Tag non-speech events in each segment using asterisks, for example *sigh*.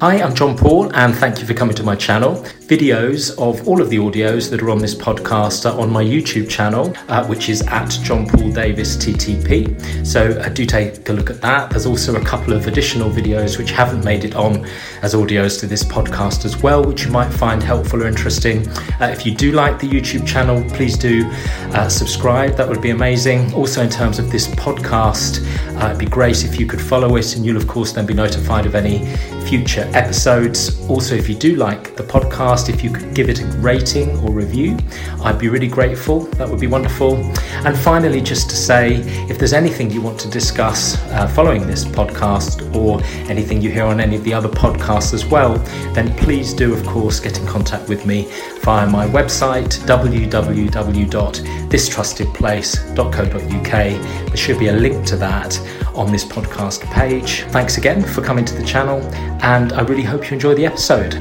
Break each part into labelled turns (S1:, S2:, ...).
S1: Hi, I'm John Paul, and thank you for coming to my channel. Videos of all of the audios that are on this podcast are on my YouTube channel, uh, which is at John Paul Davis TTP. So uh, do take a look at that. There's also a couple of additional videos which haven't made it on as audios to this podcast as well, which you might find helpful or interesting. Uh, if you do like the YouTube channel, please do uh, subscribe. That would be amazing. Also, in terms of this podcast, uh, it'd be great if you could follow it, and you'll of course then be notified of any future episodes. Also, if you do like the podcast, if you could give it a rating or review, I'd be really grateful. That would be wonderful. And finally, just to say, if there's anything you want to discuss uh, following this podcast or anything you hear on any of the other podcasts as well, then please do, of course, get in contact with me via my website www.thistrustedplace.co.uk. There should be a link to that on this podcast page. Thanks again for coming to the channel, and I really hope you enjoy the episode.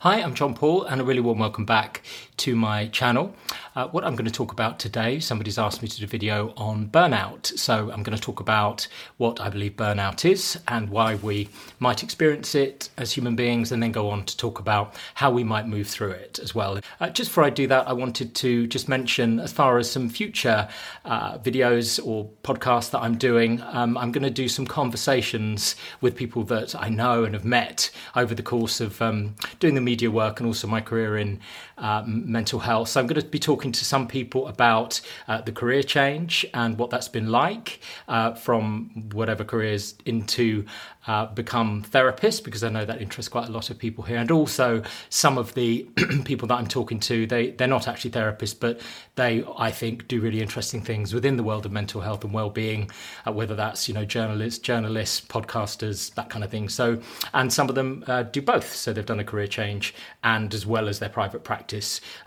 S1: Hi, I'm John Paul, and a really warm welcome back to my channel. Uh, what I'm going to talk about today, somebody's asked me to do a video on burnout. So I'm going to talk about what I believe burnout is and why we might experience it as human beings, and then go on to talk about how we might move through it as well. Uh, just before I do that, I wanted to just mention, as far as some future uh, videos or podcasts that I'm doing, um, I'm going to do some conversations with people that I know and have met over the course of um, doing the media work and also my career in uh, mental health. So I'm going to be talking to some people about uh, the career change and what that's been like uh, from whatever careers into uh, become therapists because I know that interests quite a lot of people here. And also some of the *clears throat* people that I'm talking to, they they're not actually therapists, but they I think do really interesting things within the world of mental health and well-being, uh, whether that's you know journalists, journalists, podcasters, that kind of thing. So and some of them uh, do both. So they've done a career change and as well as their private practice,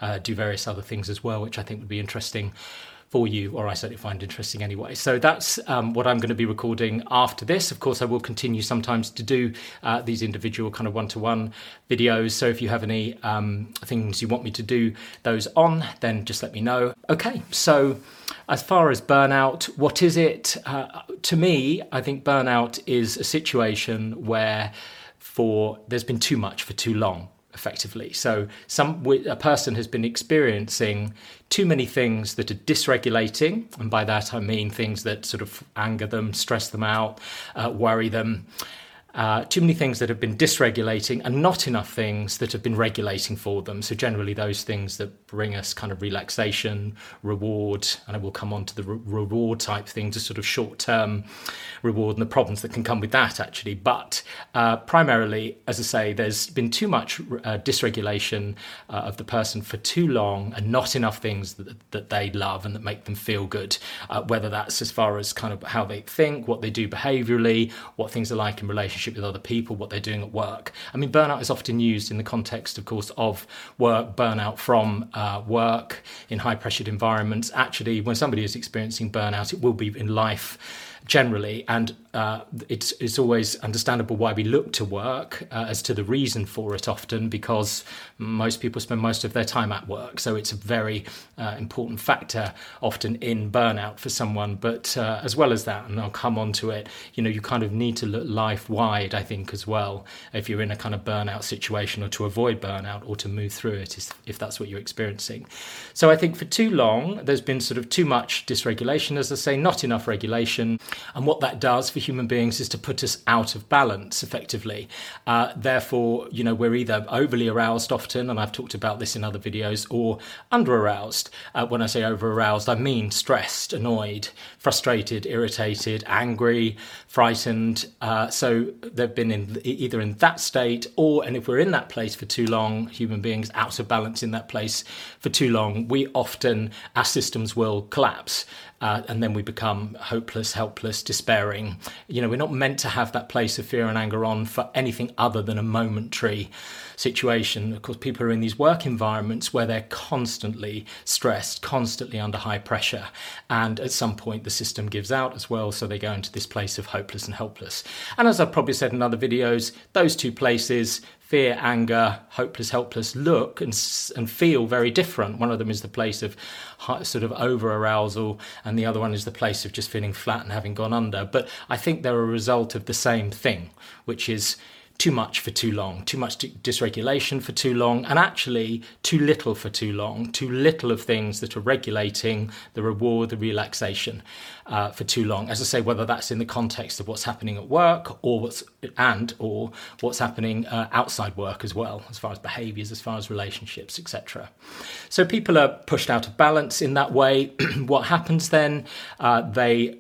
S1: uh, do various other things as well, which I think would be interesting for you, or I certainly find interesting anyway. So that's um, what I'm going to be recording after this. Of course, I will continue sometimes to do uh, these individual kind of one to one videos. So if you have any um, things you want me to do those on, then just let me know. Okay, so as far as burnout, what is it? Uh, to me, I think burnout is a situation where for there's been too much for too long effectively. So some a person has been experiencing too many things that are dysregulating, and by that I mean things that sort of anger them, stress them out, uh, worry them uh, too many things that have been dysregulating and not enough things that have been regulating for them. So, generally, those things that bring us kind of relaxation, reward, and I will come on to the re- reward type thing, just sort of short term reward and the problems that can come with that, actually. But uh, primarily, as I say, there's been too much uh, dysregulation uh, of the person for too long and not enough things that, that they love and that make them feel good, uh, whether that's as far as kind of how they think, what they do behaviorally, what things are like in relationship relationship with other people, what they're doing at work. I mean, burnout is often used in the context, of course, of work, burnout from uh, work in high pressured environments. Actually, when somebody is experiencing burnout, it will be in life generally, and uh, it's it's always understandable why we look to work uh, as to the reason for it often because most people spend most of their time at work, so it's a very uh, important factor often in burnout for someone. But uh, as well as that, and I'll come on to it, you know, you kind of need to look life wide, I think, as well, if you're in a kind of burnout situation or to avoid burnout or to move through it, if that's what you're experiencing. So I think for too long, there's been sort of too much dysregulation, as I say, not enough regulation. And what that does for human beings is to put us out of balance effectively. Uh, therefore, you know, we're either overly aroused often, and I've talked about this in other videos, or under aroused. Uh, when I say over aroused, I mean stressed, annoyed, frustrated, irritated, angry, frightened. Uh, so they've been in either in that state, or, and if we're in that place for too long, human beings out of balance in that place for too long, we often, our systems will collapse uh, and then we become hopeless, helpless, despairing. You know, we're not meant to have that place of fear and anger on for anything other than a momentary situation. Of course, people are in these work environments where they're constantly stressed, constantly under high pressure, and at some point the system gives out as well, so they go into this place of hopeless and helpless. And as I've probably said in other videos, those two places fear, anger, hopeless, helpless look and, and feel very different. One of them is the place of sort of over arousal, and the other one is the place of just feeling flat and having gone under. But I think they're a result of the same thing, which is too much for too long, too much dysregulation for too long, and actually too little for too long, too little of things that are regulating the reward, the relaxation uh, for too long. As I say, whether that's in the context of what's happening at work or what's and or what's happening uh, outside work as well, as far as behaviours, as far as relationships, etc. So people are pushed out of balance in that way. *clears throat* what happens then? Uh, they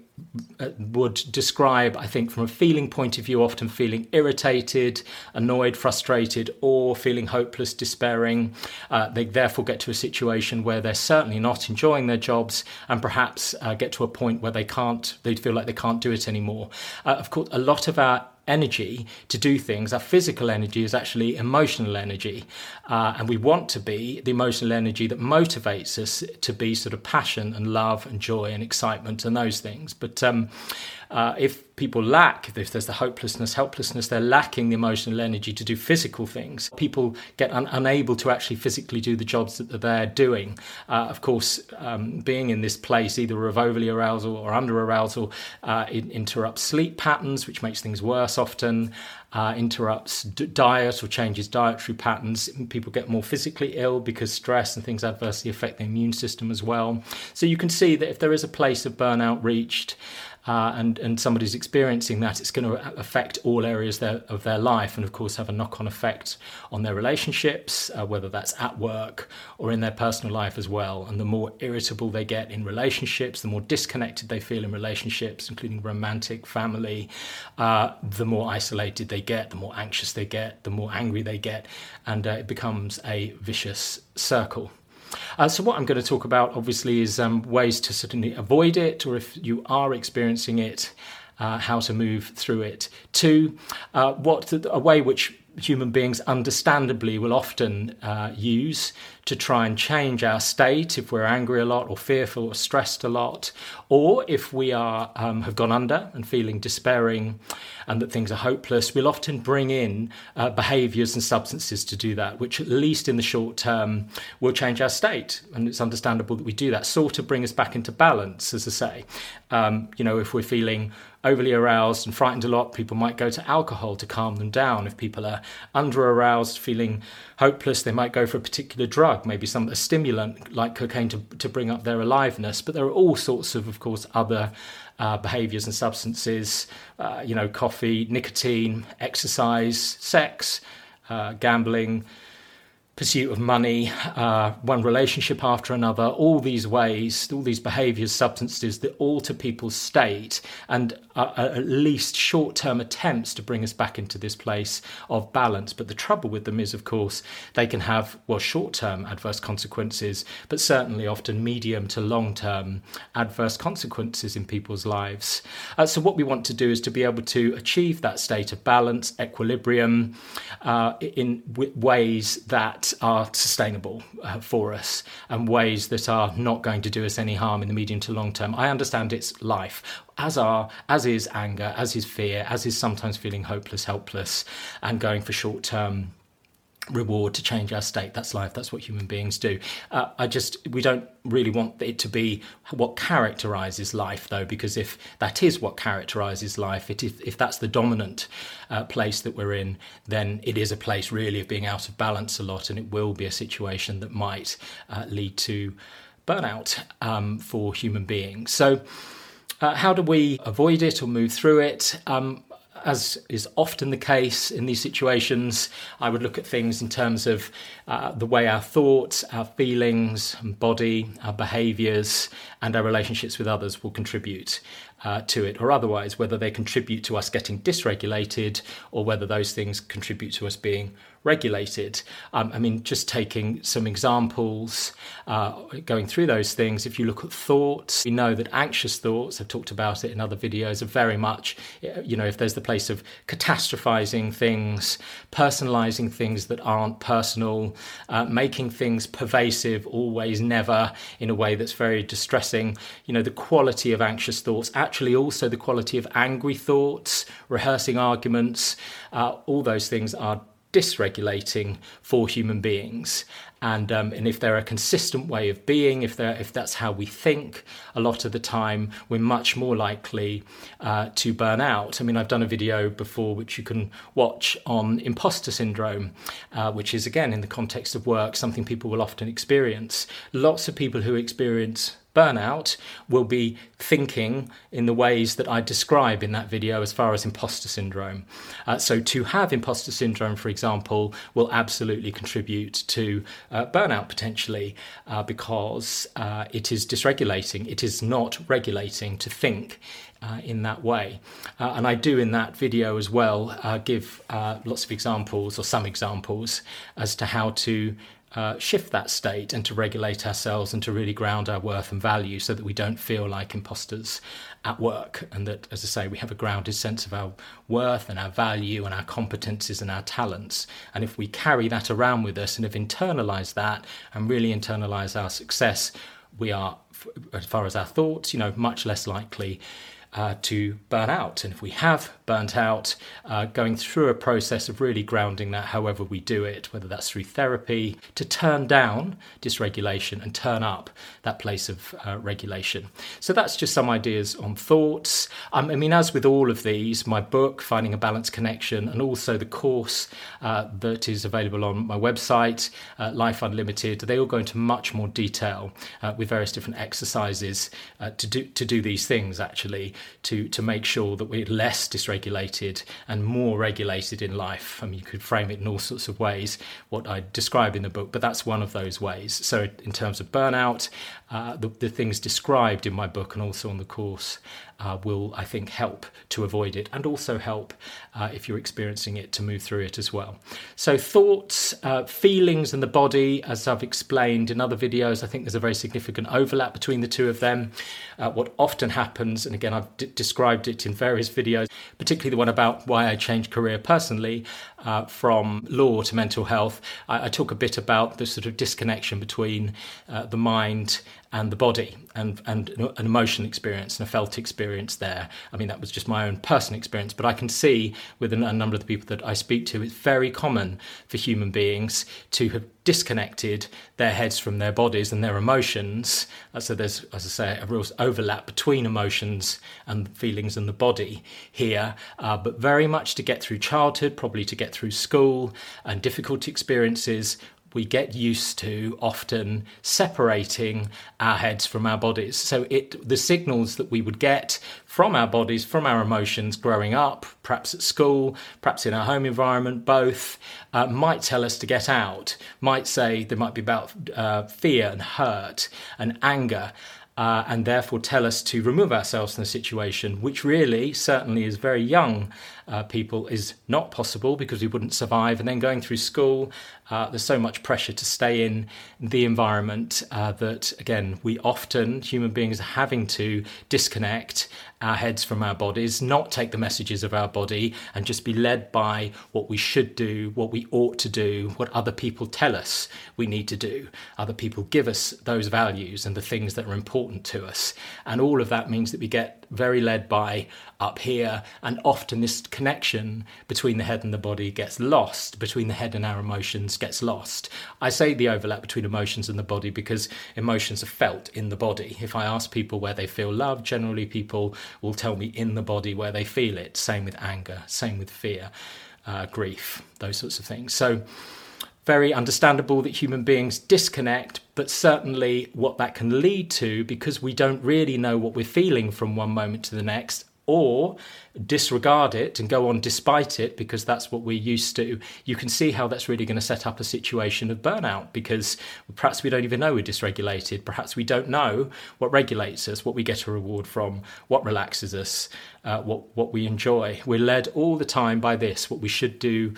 S1: would describe, I think, from a feeling point of view, often feeling irritated, annoyed, frustrated, or feeling hopeless, despairing. Uh, they therefore get to a situation where they're certainly not enjoying their jobs and perhaps uh, get to a point where they can't, they feel like they can't do it anymore. Uh, of course, a lot of our energy to do things. Our physical energy is actually emotional energy. Uh, and we want to be the emotional energy that motivates us to be sort of passion and love and joy and excitement and those things. But um, uh, if people lack, if there's the hopelessness, helplessness, they're lacking the emotional energy to do physical things. People get un- unable to actually physically do the jobs that they're doing. Uh, of course, um, being in this place, either of overly arousal or under arousal, uh, it interrupts sleep patterns, which makes things worse often. Uh, interrupts d- diet or changes dietary patterns. People get more physically ill because stress and things adversely affect the immune system as well. So you can see that if there is a place of burnout reached, uh, and and somebody's experiencing that, it's going to affect all areas their, of their life, and of course have a knock-on effect on their relationships, uh, whether that's at work or in their personal life as well. And the more irritable they get in relationships, the more disconnected they feel in relationships, including romantic, family, uh, the more isolated they get, the more anxious they get, the more angry they get, and uh, it becomes a vicious circle. Uh, so, what I'm going to talk about, obviously, is um, ways to certainly avoid it, or if you are experiencing it, uh, how to move through it. Two, uh, what a way which human beings understandably will often uh, use to try and change our state if we're angry a lot or fearful or stressed a lot, or if we are um, have gone under and feeling despairing and that things are hopeless, we'll often bring in uh, behaviours and substances to do that, which at least in the short term will change our state. And it's understandable that we do that, sort of bring us back into balance, as I say. Um, you know, if we're feeling overly aroused and frightened a lot, people might go to alcohol to calm them down. If people are under aroused, feeling hopeless, they might go for a particular drug, maybe some a stimulant like cocaine to, to bring up their aliveness. But there are all sorts of, of course, other uh, behaviors and substances, uh, you know, coffee, nicotine, exercise, sex, uh, gambling pursuit of money, uh, one relationship after another, all these ways, all these behaviors, substances that alter people's state and are, at least short term attempts to bring us back into this place of balance. But the trouble with them is, of course, they can have, well, short term adverse consequences, but certainly often medium to long term adverse consequences in people's lives. Uh, so, what we want to do is to be able to achieve that state of balance, equilibrium, uh, in w- ways that are sustainable uh, for us and ways that are not going to do us any harm in the medium to long term. I understand it's life, as are as is anger, as is fear, as is sometimes feeling hopeless, helpless, and going for short term reward to change our state. That's life. That's what human beings do. Uh, I just we don't really want it to be what characterizes life, though, because if that is what characterizes life, it, if, if that's the dominant uh, place that we're in, then it is a place really of being out of balance a lot, and it will be a situation that might uh, lead to burnout um, for human beings. So. Uh, how do we avoid it or move through it? Um, as is often the case in these situations, I would look at things in terms of uh, the way our thoughts, our feelings, body, our behaviors, and our relationships with others will contribute uh, to it, or otherwise, whether they contribute to us getting dysregulated or whether those things contribute to us being regulated. Um, I mean, just taking some examples, uh, going through those things, if you look at thoughts, we know that anxious thoughts, I've talked about it in other videos, are very much, you know, if there's the place of catastrophizing things, personalizing things that aren't personal, uh, making things pervasive, always, never, in a way that's very distressing, you know, the quality of anxious thoughts, actually also the quality of angry thoughts, rehearsing arguments, uh, all those things are dysregulating for human beings. And, um, and if they're a consistent way of being, if, they're, if that's how we think, a lot of the time we're much more likely uh, to burn out. I mean, I've done a video before which you can watch on imposter syndrome, uh, which is, again, in the context of work, something people will often experience. Lots of people who experience burnout will be thinking in the ways that I describe in that video as far as imposter syndrome. Uh, so, to have imposter syndrome, for example, will absolutely contribute to uh, burnout potentially uh, because uh, it is dysregulating, it is not regulating to think. Uh, in that way. Uh, and I do in that video as well give lots of examples or some examples as to how to uh, shift that state and to regulate ourselves and to really ground our worth and value so that we don't feel like imposters at work and that as i say we have a grounded sense of our worth and our value and our competences and our talents and if we carry that around with us and have internalized that and really internalize our success we are as far as our thoughts you know much less likely uh, to burn out. And if we have burnt out, uh, going through a process of really grounding that however we do it, whether that's through therapy, to turn down dysregulation and turn up that place of uh, regulation. So that's just some ideas on thoughts. Um, I mean, as with all of these, my book, Finding a Balanced Connection, and also the course uh, that is available on my website, uh, Life Unlimited, they all go into much more detail uh, with various different exercises to do to do these things actually to to make sure that we're less dysregulated and more regulated in life. I mean, you could frame it in all sorts of ways. What I describe in the book, but that's one of those ways. So, in terms of burnout, uh, the, the things described in my book and also on the course uh, will, I think, help to avoid it and also help uh, if you're experiencing it to move through it as well. So, thoughts, uh, feelings, and the body, as I've explained in other videos, I think there's a very significant overlap between the two of them. Uh, what often happens, and again, I've d- described it in various videos, particularly the one about why I changed career personally uh, from law to mental health, I, I, talk a bit about the sort of disconnection between uh, the mind and the body and, and an emotional experience and a felt experience there. I mean, that was just my own personal experience, but I can see with a, a number of the people that I speak to, it's very common for human beings to have disconnected their heads from their bodies and their emotions. Uh, so there's, as I say, a real overlap between emotions and feelings and the body here, uh, but very much to get through childhood, probably to get through school and difficult experiences we get used to often separating our heads from our bodies. So it the signals that we would get from our bodies, from our emotions growing up, perhaps at school, perhaps in our home environment, both, uh, might tell us to get out, might say there might be about uh, fear and hurt and anger uh, and therefore tell us to remove ourselves from the situation, which really, certainly, is very young uh, people, is not possible because we wouldn't survive. And then going through school, uh, there's so much pressure to stay in the environment uh, that, again, we often, human beings, are having to disconnect our heads from our bodies, not take the messages of our body, and just be led by what we should do, what we ought to do, what other people tell us we need to do. Other people give us those values and the things that are important to us. And all of that means that we get very led by up here, and often this connection between the head and the body gets lost, between the head and our emotions gets lost. I say the overlap between emotions and the body because emotions are felt in the body. If I ask people where they feel love, generally people will tell me in the body where they feel it. Same with anger, same with fear, uh, grief, those sorts of things. So, very understandable that human beings disconnect, but certainly what that can lead to, because we don't really know what we're feeling from one moment to the next, or disregard it and go on despite it because that's what we're used to, you can see how that's really going to set up a situation of burnout because perhaps we don't even know we're dysregulated. Perhaps we don't know what regulates us, what we get a reward from, what relaxes us, uh, what, what we enjoy. We're led all the time by this, what we should do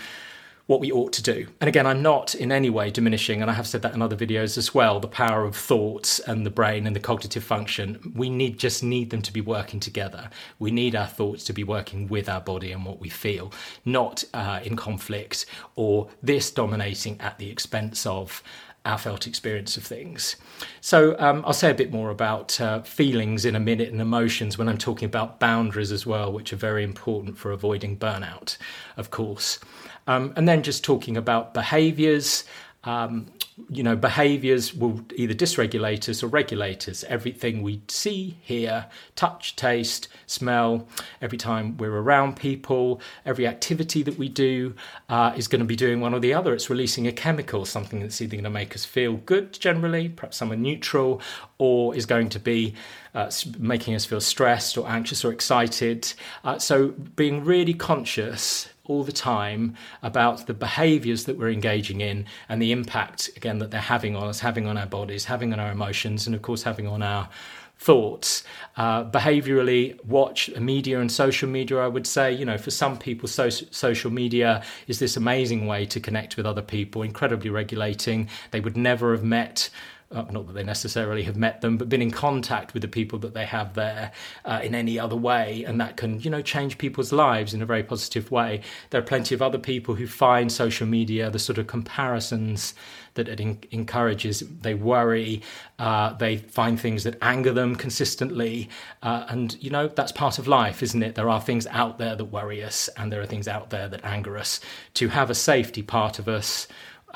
S1: what we ought to do. And again, I'm not in any way diminishing, and I have said that in other videos as well, the power of thoughts and the brain and the cognitive function. We need just need them to be working together. We need our thoughts to be working with our body and what we feel, not uh, in conflict or this dominating at the expense of our felt experience of things. So um, I'll say a bit more about uh, feelings in a minute and emotions when I'm talking about boundaries as well, which are very important for avoiding burnout, of course. Um, and then just talking about behaviors. Um, you know, behaviors will either dysregulate us or regulate us. Everything we see, hear, touch, taste, smell, every time we're around people, every activity that we do uh, is going to be doing one or the other. It's releasing a chemical, something that's either going to make us feel good generally, perhaps somewhere neutral, or is going to be uh, making us feel stressed or anxious or excited. Uh, so being really conscious all the time about the behaviors that we're engaging in and the impact, again, that they're having on us, having on our bodies, having on our emotions, and of course, having on our thoughts. Uh, behaviorally, watch media and social media, I would say. You know, for some people, so- social media is this amazing way to connect with other people, incredibly regulating. They would never have met uh, not that they necessarily have met them, but been in contact with the people that they have there uh, in any other way, and that can, you know, change people's lives in a very positive way. There are plenty of other people who find social media the sort of comparisons that it in- encourages. They worry, uh, they find things that anger them consistently, uh, and you know that's part of life, isn't it? There are things out there that worry us, and there are things out there that anger us. To have a safety part of us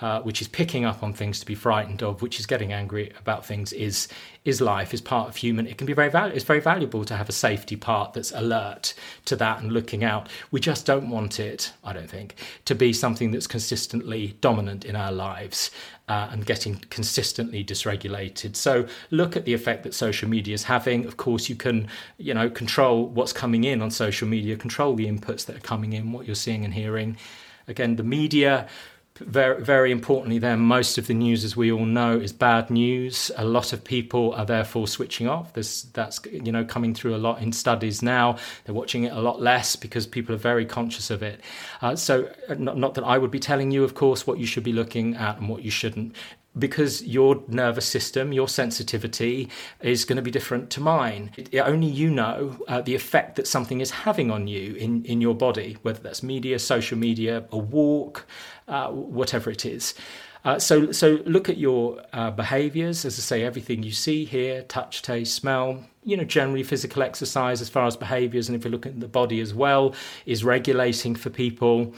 S1: uh, which is picking up on things to be frightened of, which is getting angry about things, is is life, is part of human. It can be very valuable. It's very valuable to have a safety part that's alert to that and looking out. We just don't want it, I don't think, to be something that's consistently dominant in our lives. Uh, and getting consistently dysregulated. So look at the effect that social media is having. Of course, you can, you know, control what's coming in on social media, control the inputs that are coming in, what you're seeing and hearing. Again, the media very, very importantly, then, most of the news, as we all know, is bad news. A lot of people are therefore switching off. There's, that's you know coming through a lot in studies now. They're watching it a lot less because people are very conscious of it. Uh, so, uh, not, not that I would be telling you, of course, what you should be looking at and what you shouldn't because your nervous system, your sensitivity is going to be different to mine. It, only you know uh, the effect that something is having on you in, in your body, whether that's media, social media, a walk, uh, whatever it is. Uh, so, so look at your uh, behaviors. As I say, everything you see, hear, touch, taste, smell. You know, generally physical exercise as far as behaviors, and if you look at the body as well, is regulating for people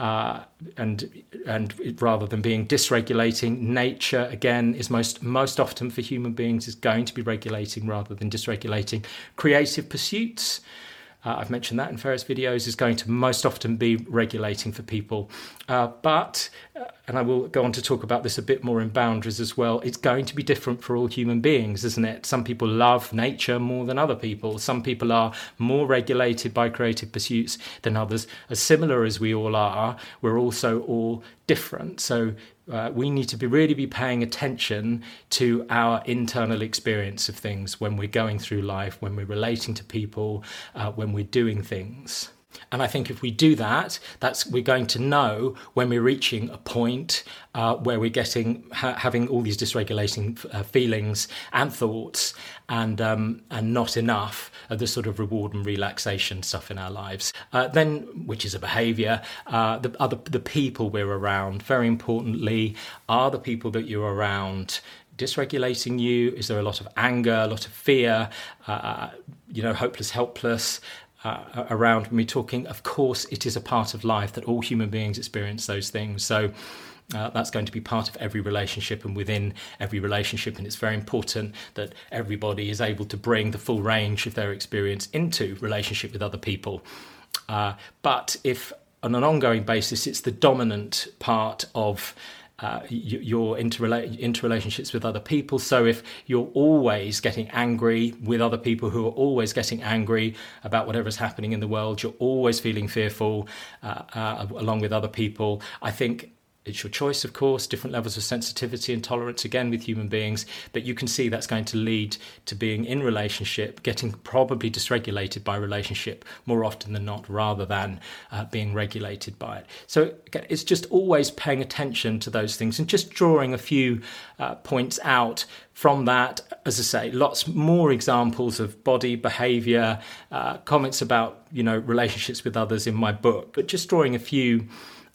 S1: uh, and and rather than being dysregulating, nature again is most most often for human beings is going to be regulating rather than dysregulating. Creative pursuits uh, I've mentioned that in various videos, is going to most often be regulating for people. Uh, but, uh, and I will go on to talk about this a bit more in boundaries as well, it's going to be different for all human beings, isn't it? Some people love nature more than other people. Some people are more regulated by creative pursuits than others. As similar as we all are, we're also all different. So uh, we need to be really be paying attention to our internal experience of things when we're going through life, when we're relating to people, uh, when we're doing things. And I think if we do that, that's we're going to know when we're reaching a point uh, where we're getting ha- having all these dysregulating uh, feelings and thoughts, and um, and not enough of the sort of reward and relaxation stuff in our lives. Uh, then, which is a behaviour, uh, the other the people we're around. Very importantly, are the people that you're around dysregulating you? Is there a lot of anger, a lot of fear? Uh, you know, hopeless, helpless uh, around me talking. Of course, it is a part of life that all human beings experience those things. So. Uh, that's going to be part of every relationship and within every relationship. And it's very important that everybody is able to bring the full range of their experience into relationship with other people. Uh, but if on an ongoing basis, it's the dominant part of uh, your interrela- interrelationships with other people. So if you're always getting angry with other people who are always getting angry about whatever's happening in the world, you're always feeling fearful uh, uh, along with other people. I think it's your choice, of course, different levels of sensitivity and tolerance again with human beings, but you can see that's going to lead to being in relationship, getting probably dysregulated by relationship more often than not, rather than uh, being regulated by it. So it's just always paying attention to those things and just drawing a few uh, points out from that. As I say, lots more examples of body behavior, uh, comments about you know relationships with others in my book, but just drawing a few.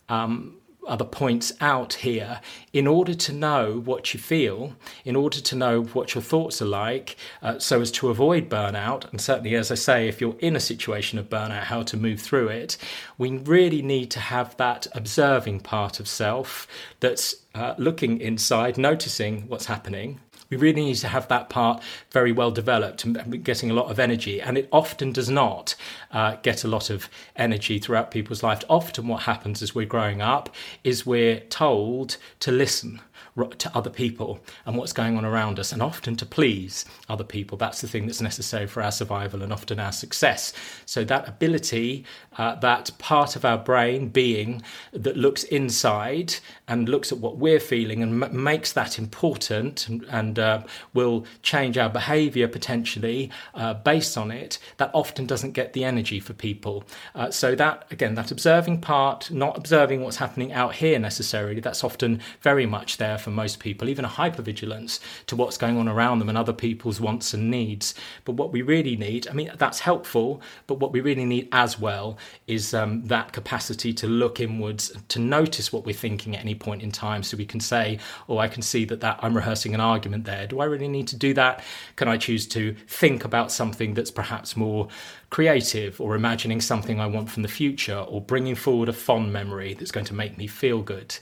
S1: Um, other points out here in order to know what you feel, in order to know what your thoughts are like, uh, so as to avoid burnout. And certainly, as I say, if you're in a situation of burnout, how to move through it, we really need to have that observing part of self that's uh, looking inside, noticing what's happening, we really need to have that part very well developed and getting a lot of energy. And it often does not uh, get a lot of energy throughout people's life. Often, what happens as we're growing up is we're told to listen to other people and what's going on around us, and often to please other people. That's the thing that's necessary for our survival and often our success. So, that ability, uh, that part of our brain being that looks inside and looks at what we're feeling and m- makes that important and, and uh, will change our behavior potentially uh, based on it, that often doesn't get the energy for people. Uh, so, that again, that observing part, not observing what's happening out here necessarily, that's often very much there for most people, even a hypervigilance to what's going on around them and other people's wants and needs. But what we really need, I mean, that's helpful, but what we really need as well is um, that capacity to look inwards, to notice what we're thinking at any point in time, so we can say, "Oh, I can see that that I'm rehearsing an argument there. Do I really need to do that? Can I choose to think about something that's perhaps more creative, or imagining something I want from the future, or bringing forward a fond memory that's going to make me feel good?"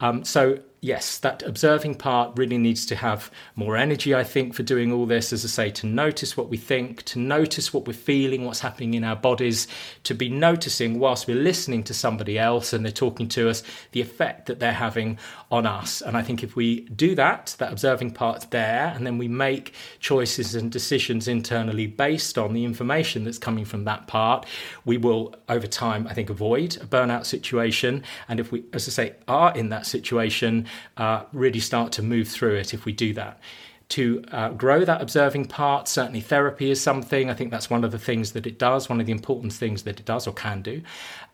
S1: Um, so yes, that observing part really needs to have more energy, I think, for doing all this. As I say, to notice what we think, to notice what we're feeling, what's happening in our bodies, to be noticing whilst we're listening to somebody else and they're talking to us, the effect that they're having on us. And I think if we do that, that observing part's there, and then we make choices and decisions internally based on the information that's coming from that part, we will, over time, I think, avoid a burnout situation. And if we, as I say, are in that situation, uh, really start to move through it if we do that. To uh, grow that observing part, certainly therapy is something. I think that's one of the things that it does, one of the important things that it does or can do.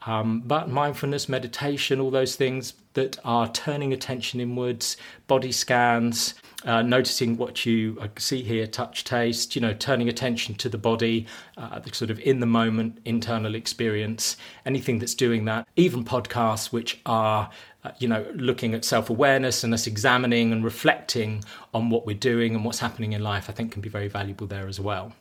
S1: Um, but mindfulness, meditation, all those things that are turning attention inwards, body scans, uh, noticing what you uh, see hear, touch, taste, you know, turning attention to the body, uh, the sort of in the moment internal experience, anything that's doing that, even podcasts which are uh, you know, looking at self awareness and us examining and reflecting on what we're doing and what's happening in life, I think can be very valuable there as well.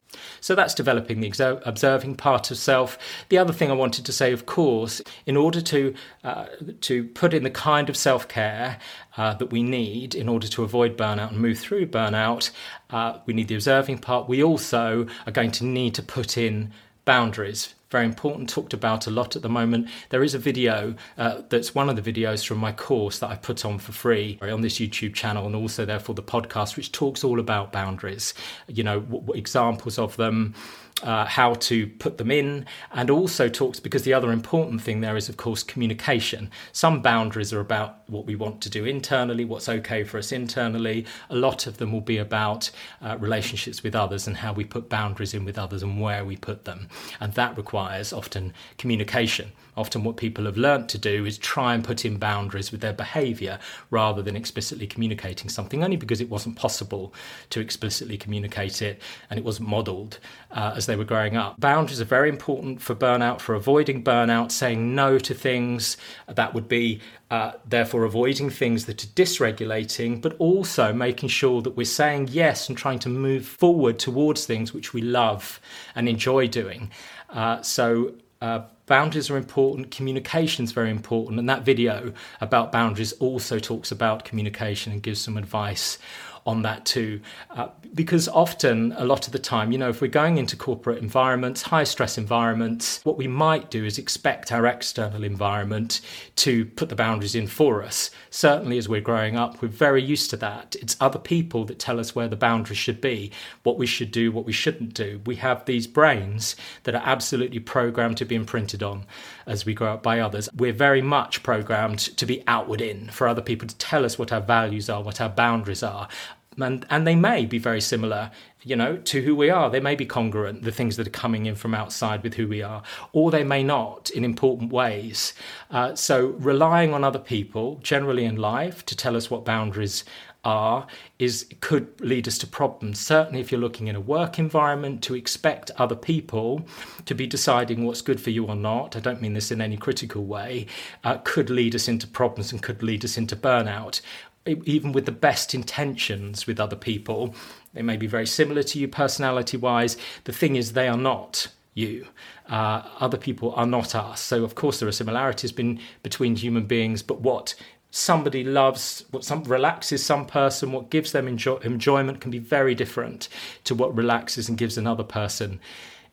S1: So that's developing the observing part of self. The other thing I wanted to say, of course, in order to uh, to put in the kind of self care uh, that we need in order to avoid burnout and move through burnout, uh, we need the observing part. We also are going to need to put in boundaries very important, talked about a lot at the moment. There is a video uh, that's one of the videos from my course that I put on for free on this YouTube channel and also therefore the podcast, which talks all about boundaries, you know, w- examples of them uh, how to put them in, and also talks because the other important thing there is, of course, communication. Some boundaries are about what we want to do internally, what's okay for us internally. A lot of them will be about uh, relationships with others and how we put boundaries in with others and where we put them. And that requires often communication. Often, what people have learnt to do is try and put in boundaries with their behaviour rather than explicitly communicating something, only because it wasn't possible to explicitly communicate it and it wasn't modelled uh, as they were growing up. Boundaries are very important for burnout, for avoiding burnout, saying no to things that would be uh, therefore avoiding things that are dysregulating, but also making sure that we're saying yes and trying to move forward towards things which we love and enjoy doing. Uh, so, uh, boundaries are important, communication is very important, and that video about boundaries also talks about communication and gives some advice on that too. Uh, because often, a lot of the time, you know, if we're going into corporate environments, high stress environments, what we might do is expect our external environment to put the boundaries in for us. Certainly, as we're growing up, we're very used to that. It's other people that tell us where the boundaries should be, what we should do, what we shouldn't do. We have these brains that are absolutely programmed to be imprinted on as we grow up by others. We're very much programmed to be outward in, for other people to tell us what our values are, what our boundaries are and and they may be very similar you know to who we are they may be congruent the things that are coming in from outside with who we are or they may not in important ways uh, so relying on other people generally in life to tell us what boundaries are is could lead us to problems. Certainly, if you're looking in a work environment, to expect other people to be deciding what's good for you or not, I don't mean this in any critical way, uh, could lead us into problems and could lead us into burnout. Even with the best intentions with other people, they may be very similar to you personality wise. The thing is, they are not you. Uh, other people are not us. So, of course, there are similarities been, between human beings, but what somebody loves, what some relaxes some person, what gives them enjoy, enjoyment can be very different to what relaxes and gives another person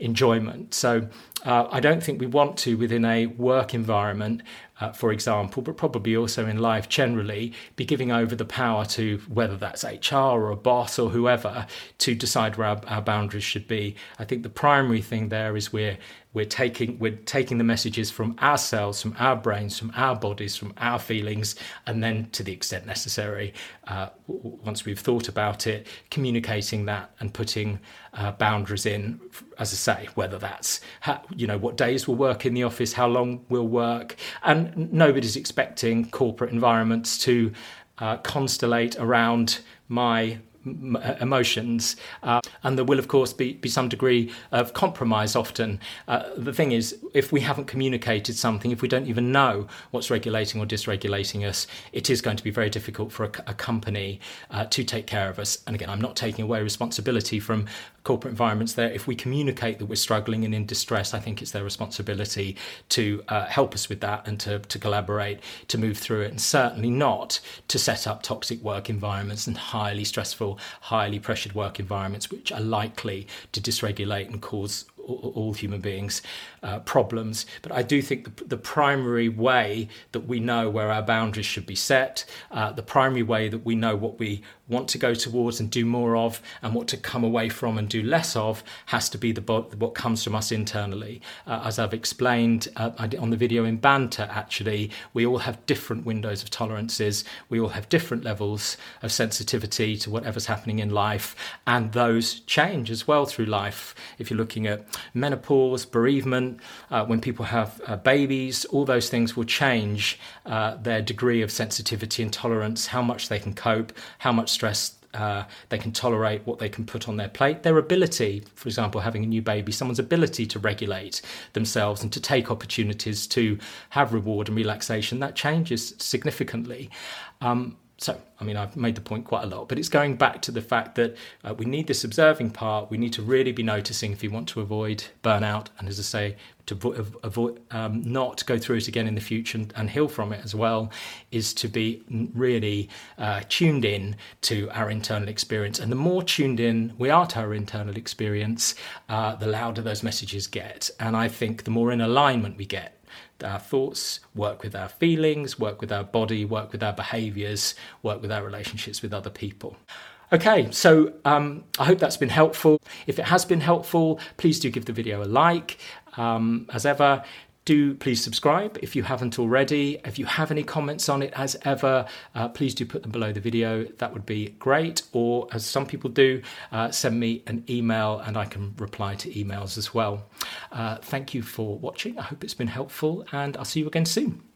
S1: enjoyment. So uh, I don't think we want to, within a work environment, uh, for example, but probably also in life generally, be giving over the power to whether that's HR or a boss or whoever to decide where our, our boundaries should be. I think the primary thing there is we're we're taking we're taking the messages from ourselves, from our brains, from our bodies, from our feelings, and then to the extent necessary, uh, once we've thought about it, communicating that and putting uh, boundaries in. As I say, whether that's how, you know what days we'll work in the office, how long we'll work, and nobody's expecting corporate environments to uh, constellate around my emotions. Uh, and there will, of course, be, be some degree of compromise often. Uh, the thing is, if we haven't communicated something, if we don't even know what's regulating or dysregulating us, it is going to be very difficult for a, a company uh, to take care of us. And again, I'm not taking away responsibility from corporate environments there. If we communicate that we're struggling and in distress, I think it's their responsibility to uh, help us with that and to, to collaborate to move through it, and certainly not to set up toxic work environments and highly stressful, highly pressured work environments, which are likely to dysregulate and cause all human beings uh, problems. But I do think the, the, primary way that we know where our boundaries should be set, uh, the primary way that we know what we want to go towards and do more of, and what to come away from and do less of, has to be the what comes from us internally. Uh, as I've explained uh, on the video in banter, actually, we all have different windows of tolerances. We all have different levels of sensitivity to whatever's happening in life, and those change as well through life. If you're looking at menopause, bereavement, uh, when people have uh, babies, all those things will change uh, their degree of sensitivity and tolerance, how much they can cope, how much stress uh, they can tolerate what they can put on their plate. Their ability, for example, having a new baby, someone's ability to regulate themselves and to take opportunities to have reward and relaxation, that changes significantly. Um, so, I mean, I've made the point quite a lot, but it's going back to the fact that uh, we need this observing part. We need to really be noticing if we want to avoid burnout, and as I say, to avoid um, not go through it again in the future and, and, heal from it as well, is to be really uh, tuned in to our internal experience. And the more tuned in we are to our internal experience, uh, the louder those messages get. And I think the more in alignment we get our thoughts, work with our feelings, work with our body, work with our behaviors, work with our relationships with other people. Okay, so um, I hope that's been helpful. If it has been helpful, please do give the video a like. Um, as ever, do please subscribe if you haven't already. If you have any comments on it, as ever, uh, please do put them below the video. That would be great. Or, as some people do, uh, send me an email and I can reply to emails as well. Uh, thank you for watching. I hope it's been helpful, and I'll see you again soon.